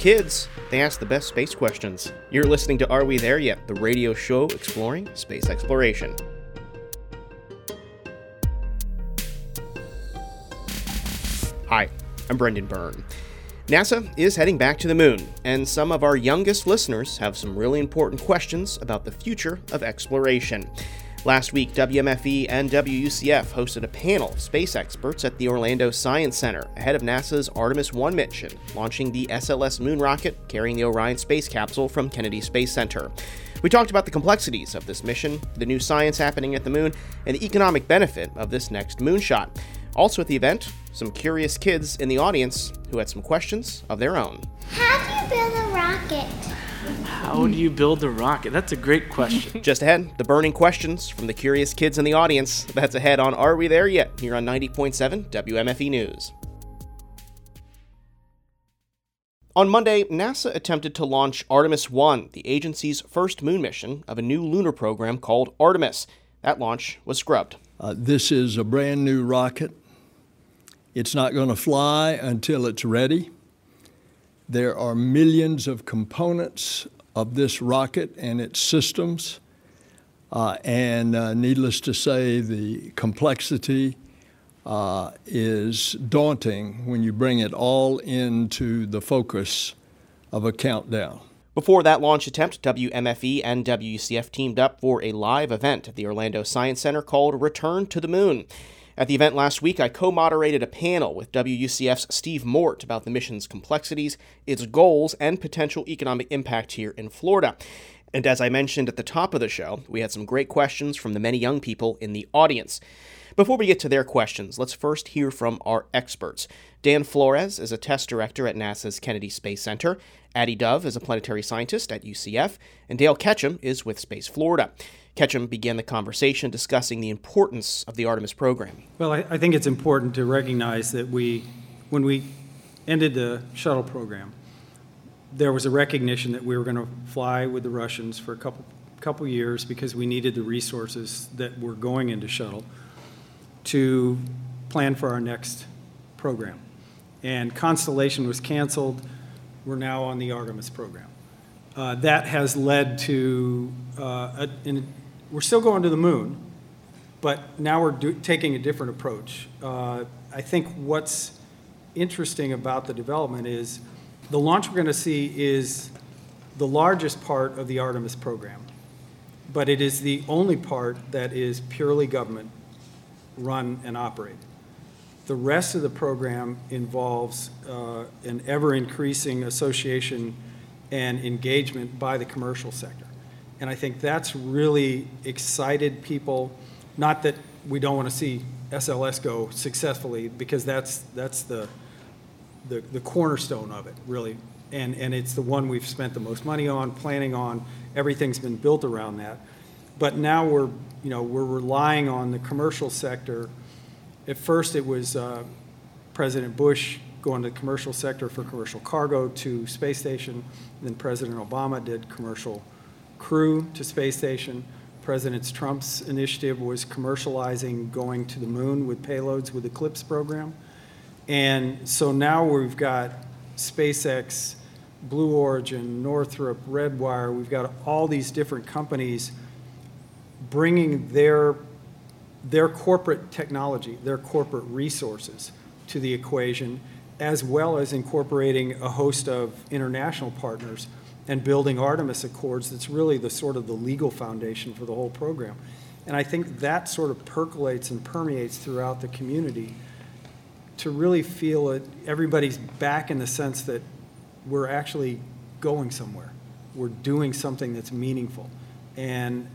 kids, they ask the best space questions. You're listening to Are We There Yet? The radio show exploring space exploration. Hi, I'm Brendan Byrne. NASA is heading back to the moon, and some of our youngest listeners have some really important questions about the future of exploration. Last week, WMFE and WUCF hosted a panel of space experts at the Orlando Science Center ahead of NASA's Artemis 1 mission, launching the SLS moon rocket carrying the Orion space capsule from Kennedy Space Center. We talked about the complexities of this mission, the new science happening at the moon, and the economic benefit of this next moonshot. Also at the event, some curious kids in the audience who had some questions of their own. How do you build a rocket? How do you build a rocket? That's a great question. Just ahead, the burning questions from the curious kids in the audience. That's ahead on Are We There Yet? here on 90.7 WMFE News. On Monday, NASA attempted to launch Artemis 1, the agency's first moon mission of a new lunar program called Artemis. That launch was scrubbed. Uh, this is a brand new rocket. It's not going to fly until it's ready. There are millions of components of this rocket and its systems. Uh, and uh, needless to say, the complexity uh, is daunting when you bring it all into the focus of a countdown. Before that launch attempt, WMFE and WUCF teamed up for a live event at the Orlando Science Center called Return to the Moon. At the event last week, I co moderated a panel with WUCF's Steve Mort about the mission's complexities, its goals, and potential economic impact here in Florida. And as I mentioned at the top of the show, we had some great questions from the many young people in the audience. Before we get to their questions, let's first hear from our experts. Dan Flores is a test director at NASA's Kennedy Space Center. Addie Dove is a planetary scientist at UCF. And Dale Ketcham is with Space Florida. Ketcham began the conversation discussing the importance of the Artemis program. Well, I, I think it's important to recognize that we, when we ended the shuttle program, there was a recognition that we were going to fly with the Russians for a couple couple years because we needed the resources that were going into shuttle to plan for our next program. And Constellation was canceled. We're now on the Artemis program. Uh, that has led to, uh, a, in, we're still going to the moon, but now we're do, taking a different approach. Uh, I think what's interesting about the development is the launch we're going to see is the largest part of the Artemis program, but it is the only part that is purely government run and operated. The rest of the program involves uh, an ever increasing association and engagement by the commercial sector. And I think that's really excited people. Not that we don't want to see SLS go successfully, because that's that's the the, the cornerstone of it, really. And and it's the one we've spent the most money on, planning on. Everything's been built around that. But now we're you know we're relying on the commercial sector. At first, it was uh, President Bush going to the commercial sector for commercial cargo to space station. Then President Obama did commercial crew to space station. President Trump's initiative was commercializing going to the moon with payloads with Eclipse program. And so now we've got SpaceX, Blue Origin, Northrop, Redwire, we've got all these different companies bringing their, their corporate technology, their corporate resources to the equation, as well as incorporating a host of international partners and building Artemis Accords that's really the sort of the legal foundation for the whole program. And I think that sort of percolates and permeates throughout the community to really feel that everybody's back in the sense that we're actually going somewhere. We're doing something that's meaningful. And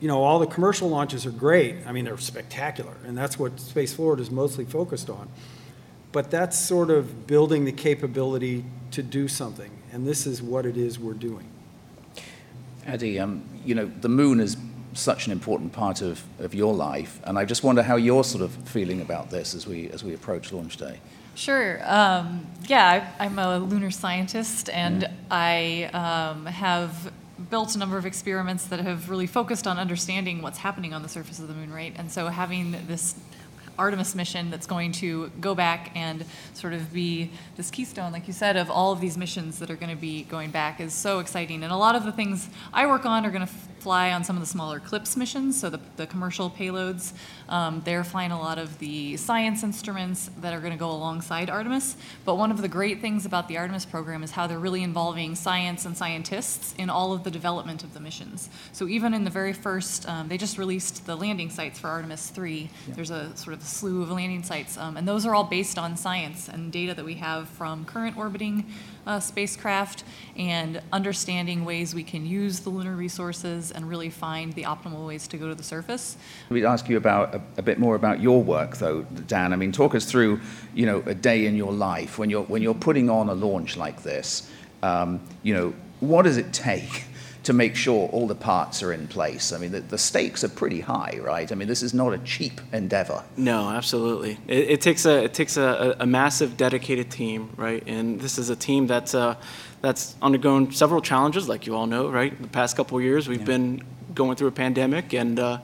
you know, all the commercial launches are great. I mean, they're spectacular, and that's what Space Florida is mostly focused on. But that's sort of building the capability to do something, and this is what it is we're doing. Addie, um, you know, the moon is such an important part of, of your life, and I just wonder how you're sort of feeling about this as we as we approach launch day. Sure. Um, yeah, I, am a lunar scientist, and yeah. I um, have built a number of experiments that have really focused on understanding what's happening on the surface of the moon, right? And so having this Artemis mission that's going to go back and sort of be this keystone, like you said, of all of these missions that are going to be going back is so exciting. And a lot of the things I work on are going to fly on some of the smaller CLPS missions, so the, the commercial payloads. Um, they're flying a lot of the science instruments that are going to go alongside Artemis. But one of the great things about the Artemis program is how they're really involving science and scientists in all of the development of the missions. So even in the very first, um, they just released the landing sites for Artemis 3. There's a sort of slew of landing sites, um, and those are all based on science and data that we have from current orbiting uh, spacecraft and understanding ways we can use the lunar resources and really find the optimal ways to go to the surface. We'd ask you about a, a, bit more about your work, though, Dan. I mean, talk us through, you know, a day in your life when you're when you're putting on a launch like this. Um, you know, what does it take? to make sure all the parts are in place. I mean, the, the, stakes are pretty high, right? I mean, this is not a cheap endeavor. No, absolutely. It, it takes a it takes a, a, massive, dedicated team, right? And this is a team that's uh, that's undergone several challenges, like you all know, right? The past couple of years, we've yeah. been going through a pandemic, and uh,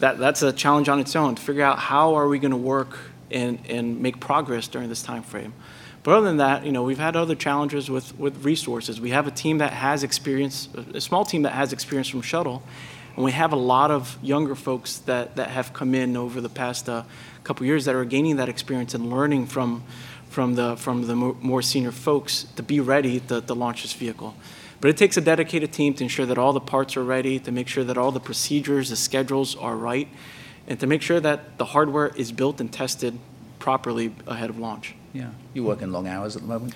that that's a challenge on its own to figure out how are we going to work and and make progress during this time frame. But other than that, you know, we've had other challenges with, with resources. We have a team that has experience, a small team that has experience from shuttle, and we have a lot of younger folks that, that have come in over the past uh, couple years that are gaining that experience and learning from, from the, from the more senior folks to be ready to, to launch this vehicle. But it takes a dedicated team to ensure that all the parts are ready, to make sure that all the procedures, the schedules are right, and to make sure that the hardware is built and tested properly ahead of launch. Yeah. You work in long hours at the moment?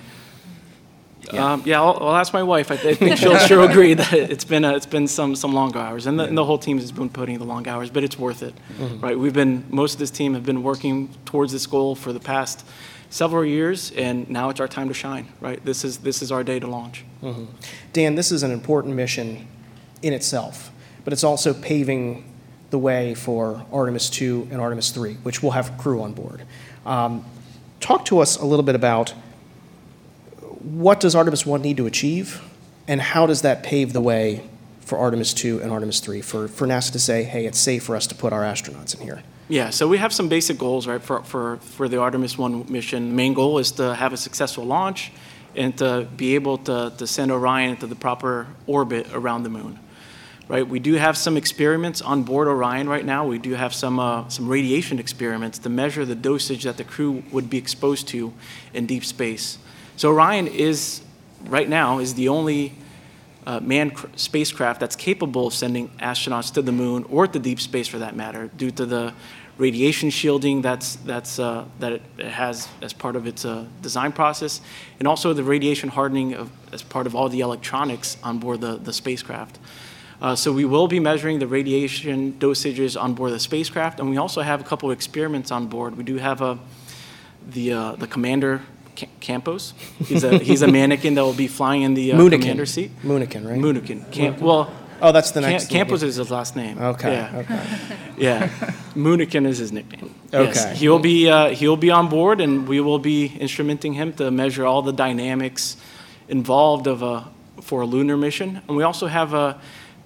Yeah, um, yeah I'll, I'll, ask my wife. I think she'll, she'll agree that it's been, a, it's been some, some long hours. And the, and the, whole team has been putting in the long hours, but it's worth it, mm-hmm. right? We've been, most of this team have been working towards this goal for the past several years, and now it's our time to shine, right? This is, this is our day to launch. Mm-hmm. Dan, this is an important mission in itself, but it's also paving the way for Artemis 2 and Artemis 3, which will have crew on board. Um, talk to us a little bit about what does Artemis 1 need to achieve, and how does that pave the way for Artemis 2 and Artemis 3 for, for NASA to say, hey, it's safe for us to put our astronauts in here? Yeah, so we have some basic goals, right, for, for, for the Artemis 1 mission. Main goal is to have a successful launch and to be able to, to send Orion into the proper orbit around the moon right? We do have some experiments on board Orion right now. We do have some, uh, some radiation experiments to measure the dosage that the crew would be exposed to in deep space. So Orion is, right now, is the only uh, manned cr- spacecraft that's capable of sending astronauts to the moon or to deep space for that matter, due to the radiation shielding that's, that's, uh, that it has as part of its uh, design process, and also the radiation hardening of, as part of all the electronics on board the, the spacecraft. Uh, so we will be measuring the radiation dosages on board the spacecraft, and we also have a couple of experiments on board. We do have a, the, uh, the commander Campos. He's a, he's a mannequin that will be flying in the uh, commander seat. Moonikin, right? Moonikin. Camp, well, oh, that's the next. Cam- Campos is his last name. Okay. Yeah. Okay. yeah. Moonikin is his nickname. Okay. Yes. He'll be uh, he'll be on board, and we will be instrumenting him to measure all the dynamics involved of a for a lunar mission. And we also have a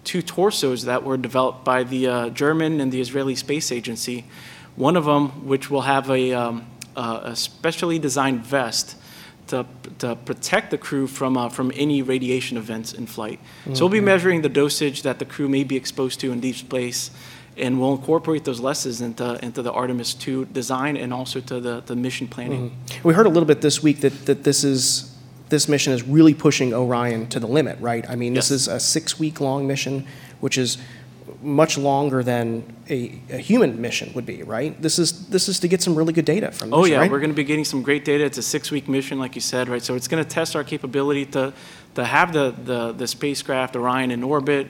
two torsos that were developed by the uh, German and the Israeli Space Agency. One of them, which will have a, um, uh, a specially designed vest to, to protect the crew from, uh, from any radiation events in flight. Mm-hmm. So we'll be mm-hmm. measuring the dosage that the crew may be exposed to in deep space, and we'll incorporate those lessons into, into the Artemis 2 design and also to the, the mission planning. Mm-hmm. We heard a little bit this week that, that this is this mission is really pushing Orion to the limit, right? I mean, yes. this is a six week long mission, which is much longer than a, a, human mission would be, right? This is this is to get some really good data from. Oh yeah, right? we're going to be getting some great data. It's a six-week mission, like you said, right? So it's going to test our capability to to have the the, the spacecraft Orion in orbit,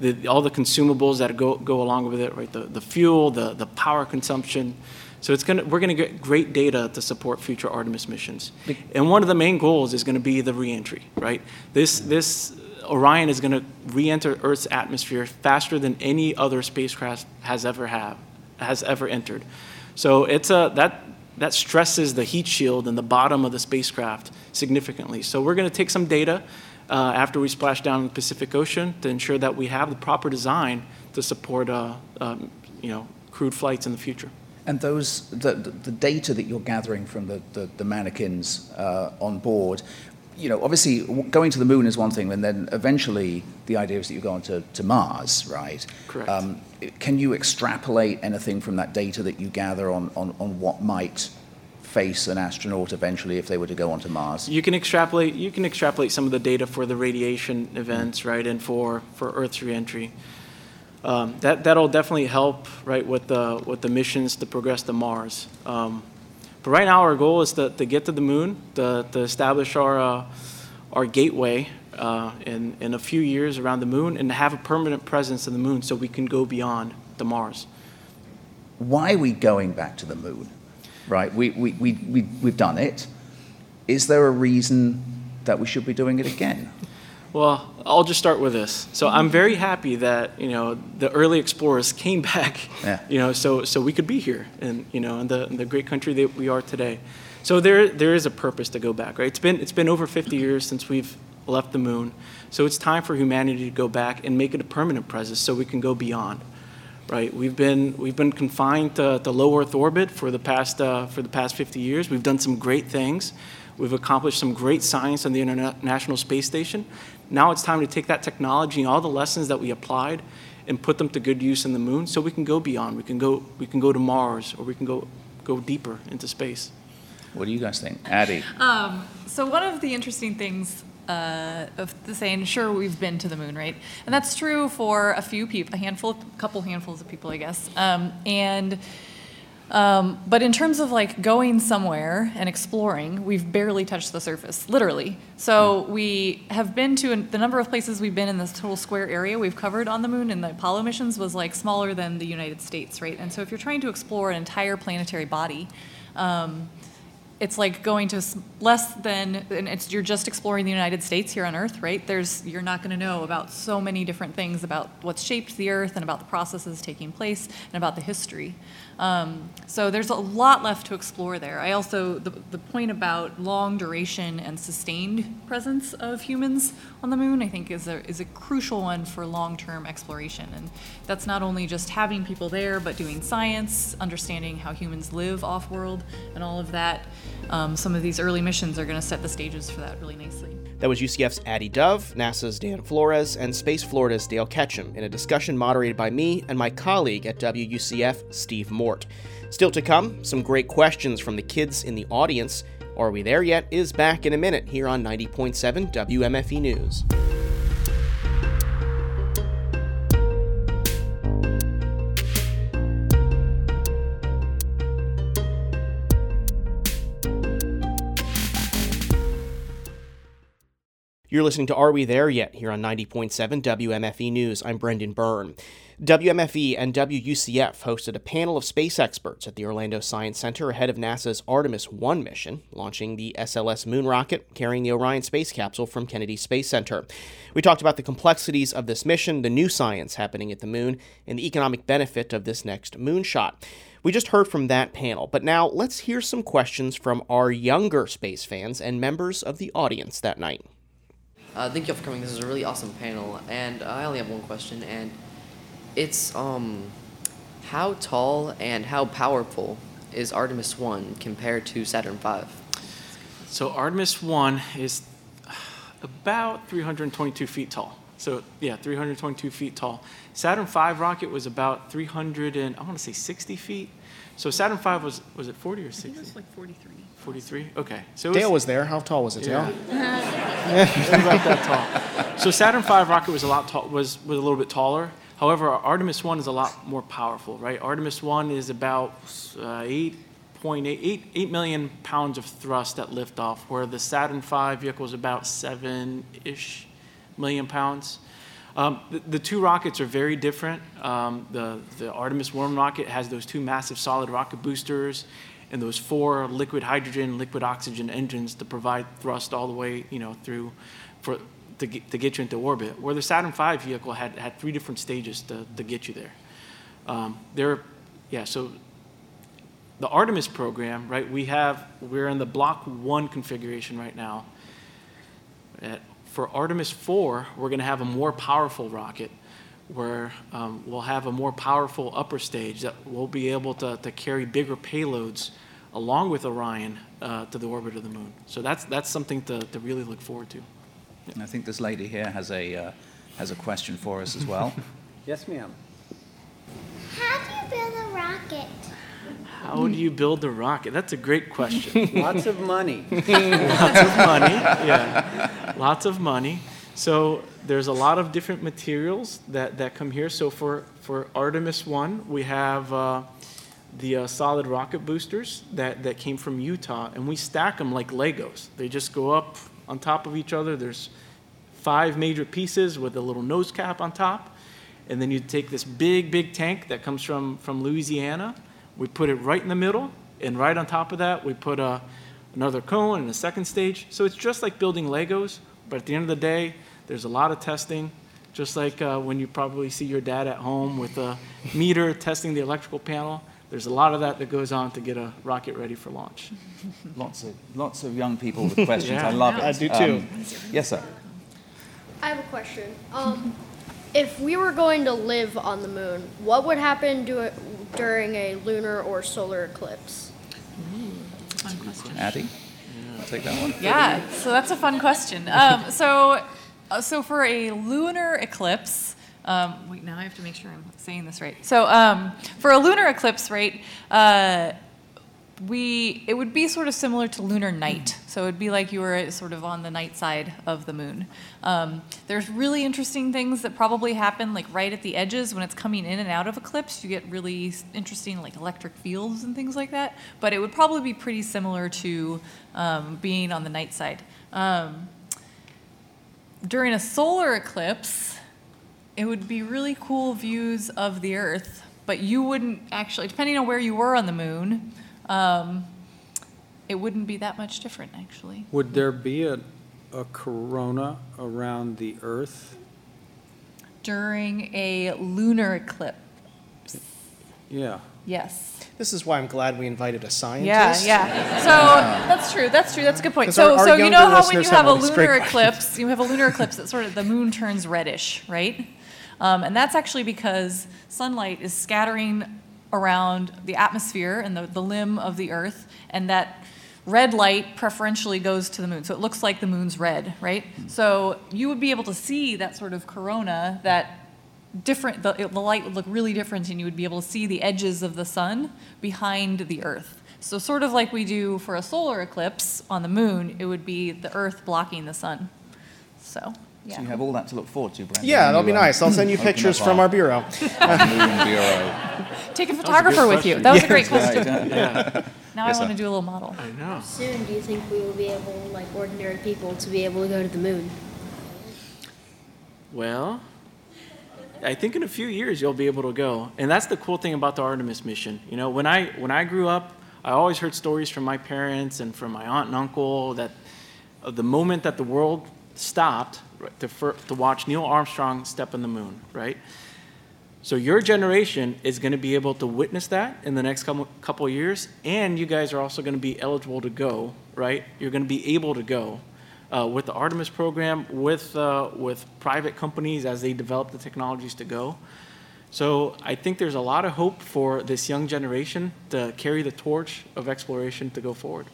the, all the consumables that go go along with it, right? The the fuel, the the power consumption. So it's gonna, we're going to get great data to support future Artemis missions. And one of the main goals is going to be the reentry, right? This, this Orion is going to re-enter Earth's atmosphere faster than any other spacecraft has ever have, has ever entered. So it's a, that, that stresses the heat shield in the bottom of the spacecraft significantly. So we're going to take some data uh, after we splash down in the Pacific Ocean to ensure that we have the proper design to support uh, um, you know, crewed flights in the future. And those, the, the data that you're gathering from the, the, the mannequins uh, on board, you know, obviously going to the moon is one thing, and then eventually the idea is that you go on to, to Mars, right? Correct. Um, can you extrapolate anything from that data that you gather on, on, on what might face an astronaut eventually if they were to go onto Mars? You can extrapolate. You can extrapolate some of the data for the radiation events, right, and for for Earth's reentry. Um, that that'll definitely help, right, with the with the missions to progress to Mars. Um, but right now, our goal is to, to get to the moon, to, to establish our uh, our gateway uh, in in a few years around the moon, and to have a permanent presence in the moon, so we can go beyond the Mars. Why are we going back to the moon? Right, we, we, we, we, we've done it. Is there a reason that we should be doing it again? Well, I'll just start with this. So I'm very happy that you know the early explorers came back. Yeah. You know, so so we could be here, and you know, in the in the great country that we are today. So there there is a purpose to go back, right? It's been it's been over 50 years since we've left the moon. So it's time for humanity to go back and make it a permanent presence, so we can go beyond. Right? We've been we've been confined to, to low Earth orbit for the past uh, for the past 50 years. We've done some great things. We've accomplished some great science on the International Space Station. Now it's time to take that technology and all the lessons that we applied and put them to good use in the moon so we can go beyond. We can go, we can go to Mars or we can go, go deeper into space. What do you guys think? Addie? Um, so one of the interesting things uh, of the saying, sure, we've been to the moon, right? And that's true for a few people, a handful, a couple handfuls of people, I guess. Um, and um, but in terms of like going somewhere and exploring, we've barely touched the surface, literally. So we have been to the number of places we've been in this total square area we've covered on the moon in the Apollo missions was like smaller than the United States, right? And so if you're trying to explore an entire planetary body, um, it's like going to less than and it's you're just exploring the United States here on Earth, right? There's you're not going to know about so many different things about what's shaped the Earth and about the processes taking place and about the history. Um, so there's a lot left to explore there. I also the, the point about long duration and sustained presence of humans on the moon, I think, is a is a crucial one for long term exploration, and that's not only just having people there, but doing science, understanding how humans live off world, and all of that um, some of these early missions are going to set the stages for that really nicely. That was UCF's Addie Dove, NASA's Dan Flores, and Space Florida's Dale Ketcham in a discussion moderated by me and my colleague at WUCF, Steve Mort. Still to come, some great questions from the kids in the audience. Are We There Yet? is back in a minute here on 90.7 WMFE News. You're listening to Are We There Yet? here on 90.7 WMFE News. I'm Brendan Byrne. WMFE and WUCF hosted a panel of space experts at the Orlando Science Center ahead of NASA's Artemis 1 mission, launching the SLS moon rocket carrying the Orion space capsule from Kennedy Space Center. We talked about the complexities of this mission, the new science happening at the moon, and the economic benefit of this next moonshot. We just heard from that panel, but now let's hear some questions from our younger space fans and members of the audience that night. Uh, thank you all for coming. This is a really awesome panel, and I only have one question, and it's um, how tall and how powerful is Artemis One compared to Saturn V? So Artemis One is about 322 feet tall. So yeah, 322 feet tall. Saturn V rocket was about 300 and I want to say 60 feet. So Saturn V was was it 40 or 60? I think it was like 43. 43? Okay. So Dale was there. How tall was it, Dale? about that tall. So Saturn V rocket was a lot tall, was was a little bit taller. However, Artemis One is a lot more powerful, right? Artemis One is about uh, 8.8 8 million pounds of thrust at liftoff, where the Saturn V vehicle is about seven ish million pounds. Um, the, the, two rockets are very different. Um, the, the Artemis 1 rocket has those two massive solid rocket boosters and those four liquid hydrogen, liquid oxygen engines to provide thrust all the way, you know, through for to get, to get you into orbit. Where the Saturn V vehicle had, had three different stages to, to get you there. Um, there, yeah. So the Artemis program, right? We have we're in the Block One configuration right now. At, for Artemis 4, we're going to have a more powerful rocket where um, we'll have a more powerful upper stage that we'll be able to, to carry bigger payloads along with Orion uh, to the orbit of the moon. So that's, that's something to, to really look forward to. And I think this lady here has a, uh, has a question for us as well. Yes, ma'am. How do you build a rocket? How do you build a rocket? That's a great question. Lots of money. lots of money. Yeah, lots of money. So there's a lot of different materials that, that come here. So for, for Artemis 1, we have uh, the uh, solid rocket boosters that, that came from Utah, and we stack them like Legos. They just go up on top of each other. There's five major pieces with a little nose cap on top. And then you take this big, big tank that comes from, from Louisiana. We put it right in the middle, and right on top of that, we put a, another cone and a second stage. So it's just like building Legos, but at the end of the day, there's a lot of testing, just like uh, when you probably see your dad at home with a meter testing the electrical panel. There's a lot of that that goes on to get a rocket ready for launch. lots of lots of young people with questions. Yeah. I love it. I do too. Um, yes, sir. I have a question. Um, if we were going to live on the moon, what would happen do it during a lunar or solar eclipse? Fun question. Addie, I'll take that one. Yeah, so that's a fun question. Um, so, uh, so for a lunar eclipse, um, wait, now I have to make sure I'm saying this right. So, um, for a lunar eclipse, right, uh, we it would be sort of similar to lunar night. So it'd be like you were sort of on the night side of the moon. Um, there's really interesting things that probably happen like right at the edges when it's coming in and out of eclipse. You get really interesting like electric fields and things like that. But it would probably be pretty similar to um, being on the night side. Um, during a solar eclipse, it would be really cool views of the Earth, but you wouldn't actually, depending on where you were on the moon, um, it wouldn't be that much different, actually. Would there be a, a corona around the Earth? During a lunar eclipse, Yeah. yes. This is why I'm glad we invited a Yeah, scientist. yeah. Yeah. So that's true. That's true. That's a good point. 'Cause So, our- our so you younger know how when you have have a all these great lunar questions. eclipse, you have a lunar eclipse that sort of the moon turns reddish, right? Um, and that's actually because sunlight is scattering around the atmosphere and the, the limb of the Earth, and that red light preferentially goes to the moon. So it looks like the moon's red, right? Hmm. So you would be able to see that sort of corona that different the, the light would look really different and you would be able to see the edges of the sun behind the earth so sort of like we do for a solar eclipse on the moon it would be the earth blocking the sun so yeah So you have all that to look forward to, Brandon. Yeah, that'll be um, nice. I'll send you pictures from our bureau. Moon Bureau. take a photographer with you that was a great question uh, Yeah, now Yes, i want sir. to do a little model I know. Soon, do you think we will be able, like ordinary people, to be able to go to the moon? Well, I think in a few years you'll be able to go, and that's the cool thing about the Artemis mission. You know, when I when I grew up, I always heard stories from my parents and from my aunt and uncle that of the moment that the world stopped right, to fir- to watch Neil Armstrong step on the moon, right? So your generation is going to be able to witness that in the next couple couple years, and you guys are also going to be eligible to go, right? You're going to be able to go uh, with the Artemis program, with uh, with private companies as they develop the technologies to go. So I think there's a lot of hope for this young generation to carry the torch of exploration to go forward.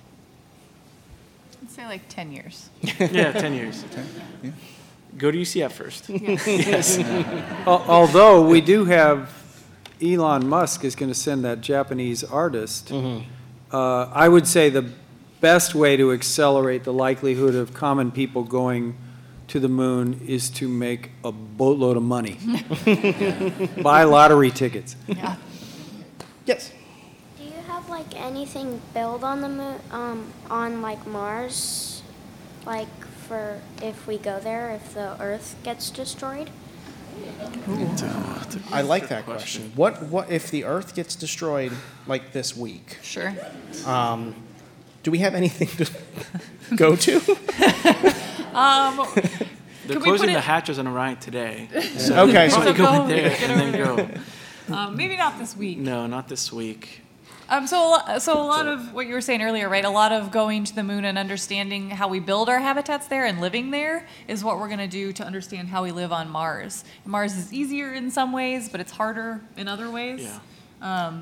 let's say like 10 years Yeah, 10 years. yeah. Go to UCF first. yes. Al- Although we do have Elon Musk is going to send that Japanese artist. Uh, I would say the best way to accelerate the likelihood of common people going to the moon is to make a boatload of money. Buy lottery tickets. yeah Yes. Do you have like anything built on the moon, um, on like Mars, like for if we go there, if the Earth gets destroyed? I like that question. What what if the Earth gets destroyed like this week? sure Um, do we have anything to go to? um, They're closing the hatches on Orion today. okay, so Probably So go go in there and then go. um, maybe not this week No, not this week. Um, so, a so a lot of what you were saying earlier, right? A lot of going to the moon and understanding how we build our habitats there and living there is what we're going to do to understand how we live on Mars. Mars is easier in some ways, but it's harder in other ways. Yeah.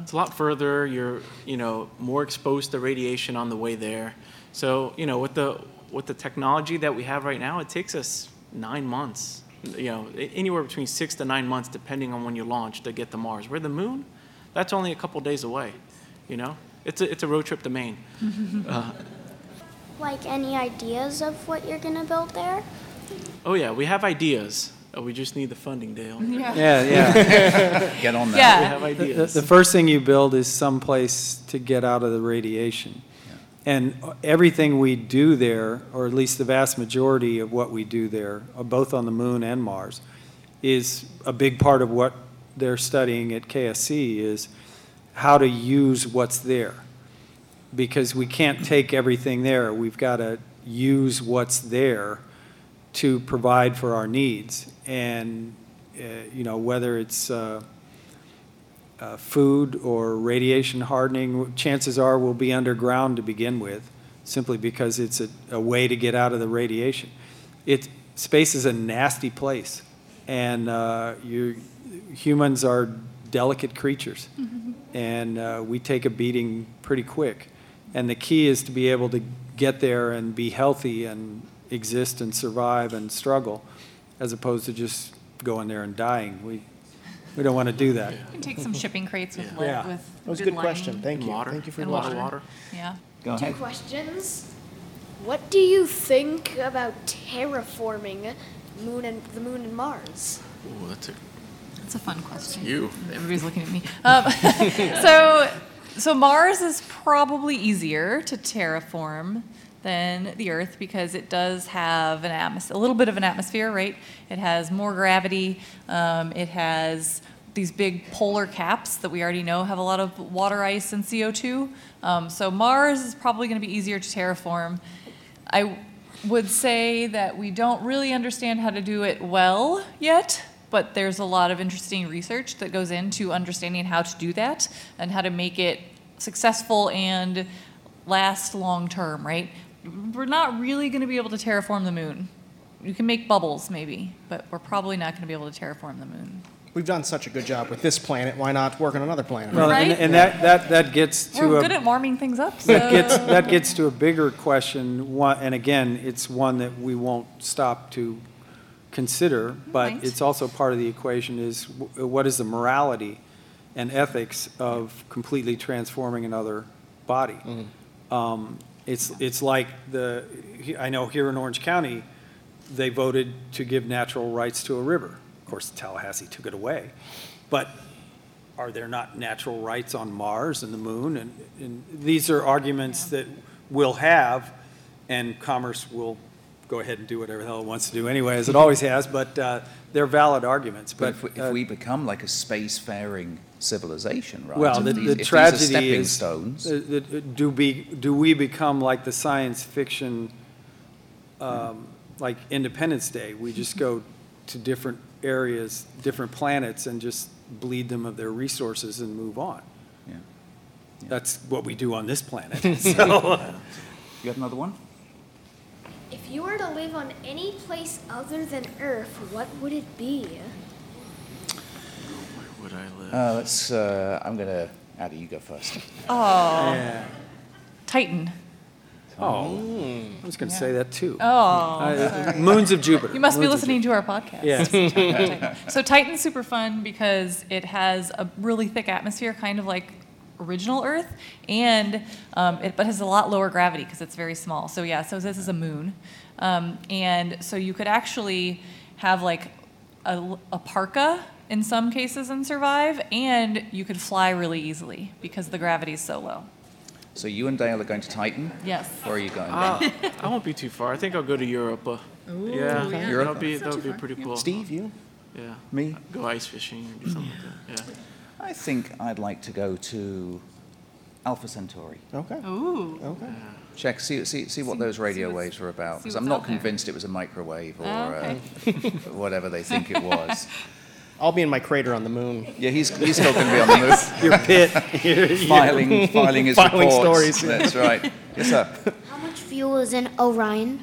It's a lot further. You're, you know, more exposed to radiation on the way there. So, you know, with the with the technology that we have right now, it takes us nine months. You know, anywhere between six to nine months, depending on when you launch, to get to Mars. Where the moon, that's only a couple days away. You know, it's a it's a road trip to Maine. Uh, Like any ideas of what you're gonna build there? oh yeah, we have ideas. Oh, we just need the funding, Dale. Yeah. Yeah, yeah. Get on that. We have The- The, ideas. the first thing you build is some place to get out of the radiation. And everything we do there, or at least the vast majority of what we do there, uh, both on the moon and Mars, is a big part of what they're studying at KSC is how to use what's there. Because we can't take everything there. We've got to use what's there to provide for our needs. And, uh, you know, whether it's uh, uh, food or radiation hardening, chances are we'll be underground to begin with, simply because it's a, a way to get out of the radiation. It, space is a nasty place, and uh, you, humans are delicate creatures, and uh, we take a beating pretty quick. And the key is to be able to get there and be healthy and exist and survive and struggle, as opposed to just going there and dying. We, we don't want to do that. You can take some shipping crates with, Yeah. lead, Yeah. with That was a good good question. Thank you. Water. Thank you for and your Water, water. water. Yeah. Go Two questions. What do you think about terraforming moon and the moon and Mars? Ooh, that's a That's a fun question. you. Everybody's looking at me. Um, so, so Mars is probably easier to terraform than the Earth because it does have an atmos- a little bit of an atmosphere, right? It has more gravity. Um, it has these big polar caps that we already know have a lot of water ice and CO2. Um, so Mars is probably going to be easier to terraform. I would say that we don't really understand how to do it well yet, but there's a lot of interesting research that goes into understanding how to do that and how to make it successful and last long term, right? We're not really going to be able to terraform the moon. You can make bubbles maybe, but we're probably not going to be able to terraform the moon. We've done such a good job with this planet. Why not work on another planet? Well, and, and that, that, that gets to We're a. good at warming things up, so That gets, that gets to a bigger question, one, and again, it's one that we won't stop to consider, but Right. it's also part of the equation is wh- what is the morality and ethics of completely transforming another body? Um, It's, it's like the, I know here in Orange County, they voted to give natural rights to a river. Of course, Tallahassee took it away. But are there not natural rights on Mars and the moon? And, and these are arguments that we'll have, and commerce will go ahead and do whatever the hell it wants to do anyway, as it always has, but uh, they're valid arguments. But But if we, uh, if we become like a spacefaring civilization, right? well, the, these- the if these are tragedy stepping is, stones. uh, uh, do we, do we become like the science fiction, um, like Independence Day? We just go to different areas, different planets, and just bleed them of their resources and move on. Yeah. Yeah. That's what we do on this planet, so. You have another one? If you were to live on any place other than Earth, what would it be? Where would I live? Uh, let's. Uh, I'm gonna. Addie, you go first. oh, Yeah. Titan. Oh, I was going to say that too. Oh, Uh, Moons of Jupiter. you must be Moons of listening to our podcast. Yes. So Titan's super fun because it has a really thick atmosphere, kind of like original Earth, and um, it but has a lot lower gravity because it's very small. So yeah, so this is a moon, um, and so you could actually have like a, a parka in some cases and survive, and you could fly really easily because the gravity is so low. So you and Dale are going to Titan. Yes. Where are you going? Ah, I won't be too far. I think I'll go to Europa. Uh, yeah, yeah. that'll be that'll be pretty cool. Steve, you? Yeah. Me? Go ice fishing or do something like that. Yeah. I think I'd like to go to Alpha Centauri. Okay. Ooh. Okay. Check, see, see, see what See- those see radio what's- waves are about. see Because I'm not out there. convinced it was a microwave or Ah, uh, whatever they think it was. I'll be in my crater on the moon. Yeah, he's, he's still going to be on the move. Your pit. filing, filing his Filing reports. stories. That's right. Yes, sir. How much fuel is in Orion?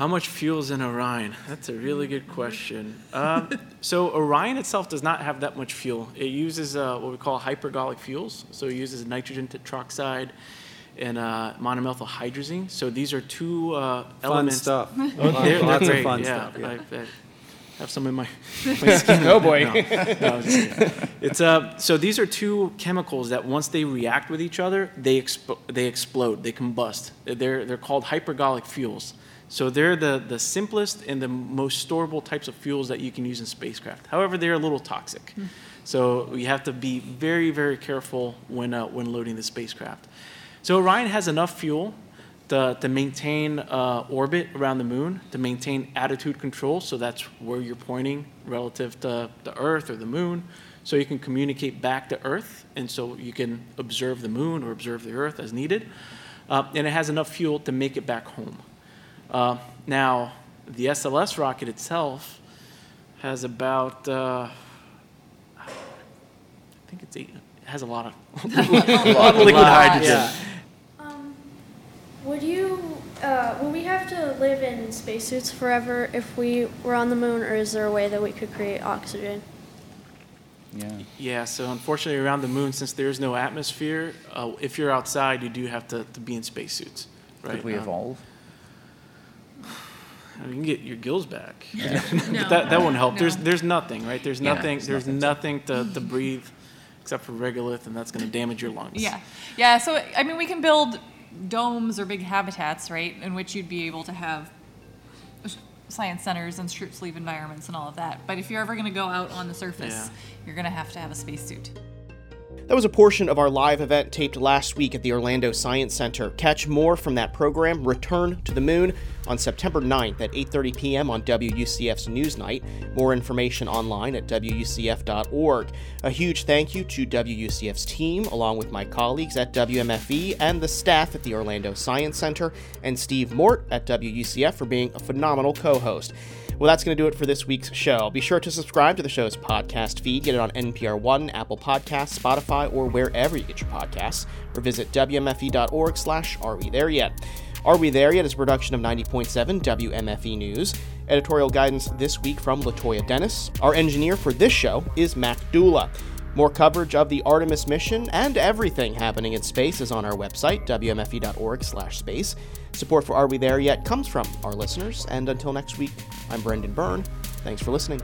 How much fuel is in Orion? That's a really good question. Um, so Orion itself does not have that much fuel. It uses uh, what we call hypergolic fuels. So it uses nitrogen tetroxide and uh, monomethyl hydrazine. So these are two uh, Fun elements. stuff. They're, they're Lots of fun yeah. stuff, yeah. I, I have some in my, my skin. Oh, boy. No, no, I'm just kidding. It's uh, so these are two chemicals that once they react with each other, they expo- they explode, they combust. They're they're called hypergolic fuels. So they're the, the simplest and the most storable types of fuels that you can use in spacecraft. However, they're a little toxic. So we have to be very, very careful when, uh, when loading the spacecraft. So Orion has enough fuel to, to maintain uh, orbit around the moon, to maintain attitude control, so that's where you're pointing relative to the Earth or the moon, so you can communicate back to Earth, and so you can observe the moon or observe the Earth as needed. Uh, and it has enough fuel to make it back home. Uh, now, the SLS rocket itself has about, uh, I think it's eight, it has a lot of, a lot of liquid hydrogen. Yeah. Um, would you, uh, would we have to live in spacesuits forever if we were on the moon, or is there a way that we could create oxygen? Yeah. Yeah, so unfortunately, around the moon, since there's no atmosphere, uh, if you're outside, you do have to, to be in spacesuits, right? Could we Um, evolve? I mean, you can get your gills back. No. But that, that won't help. There's, No. there's nothing, right? There's Yeah, nothing, there's there's nothing nothing to, to breathe except for regolith, and that's going to damage your lungs. Yeah, yeah. So I mean, we can build domes or big habitats, right, in which you'd be able to have science centers and shirt sleeve environments and all of that. But if you're ever going to go out on the surface, Yeah. you're going to have to have a spacesuit. That was a portion of our live event taped last week at the Orlando Science Center. Catch more from that program, Return to the Moon, on September 9th at 8:30 p.m. on WUCF's Newsnight. More information online at wucf.org. A huge thank you to WUCF's team, along with my colleagues at WMFE and the staff at the Orlando Science Center, and Steve Mort at WUCF for being a phenomenal co-host. Well, that's going to do it for this week's show. Be sure to subscribe to the show's podcast feed. Get it on NPR One, Apple Podcasts, Spotify, or wherever you get your podcasts. Or visit wmfe.org slash Are We There Yet? Are We There Yet is a production of 90.7 WMFE News. Editorial guidance this week from Latoya Dennis. Our engineer for this show is Mac Dula. More coverage of the Artemis mission and everything happening in space is on our website, wmfe.org/space. Support for Are We There Yet comes from our listeners, and until next week, I'm Brendan Byrne. Thanks for listening.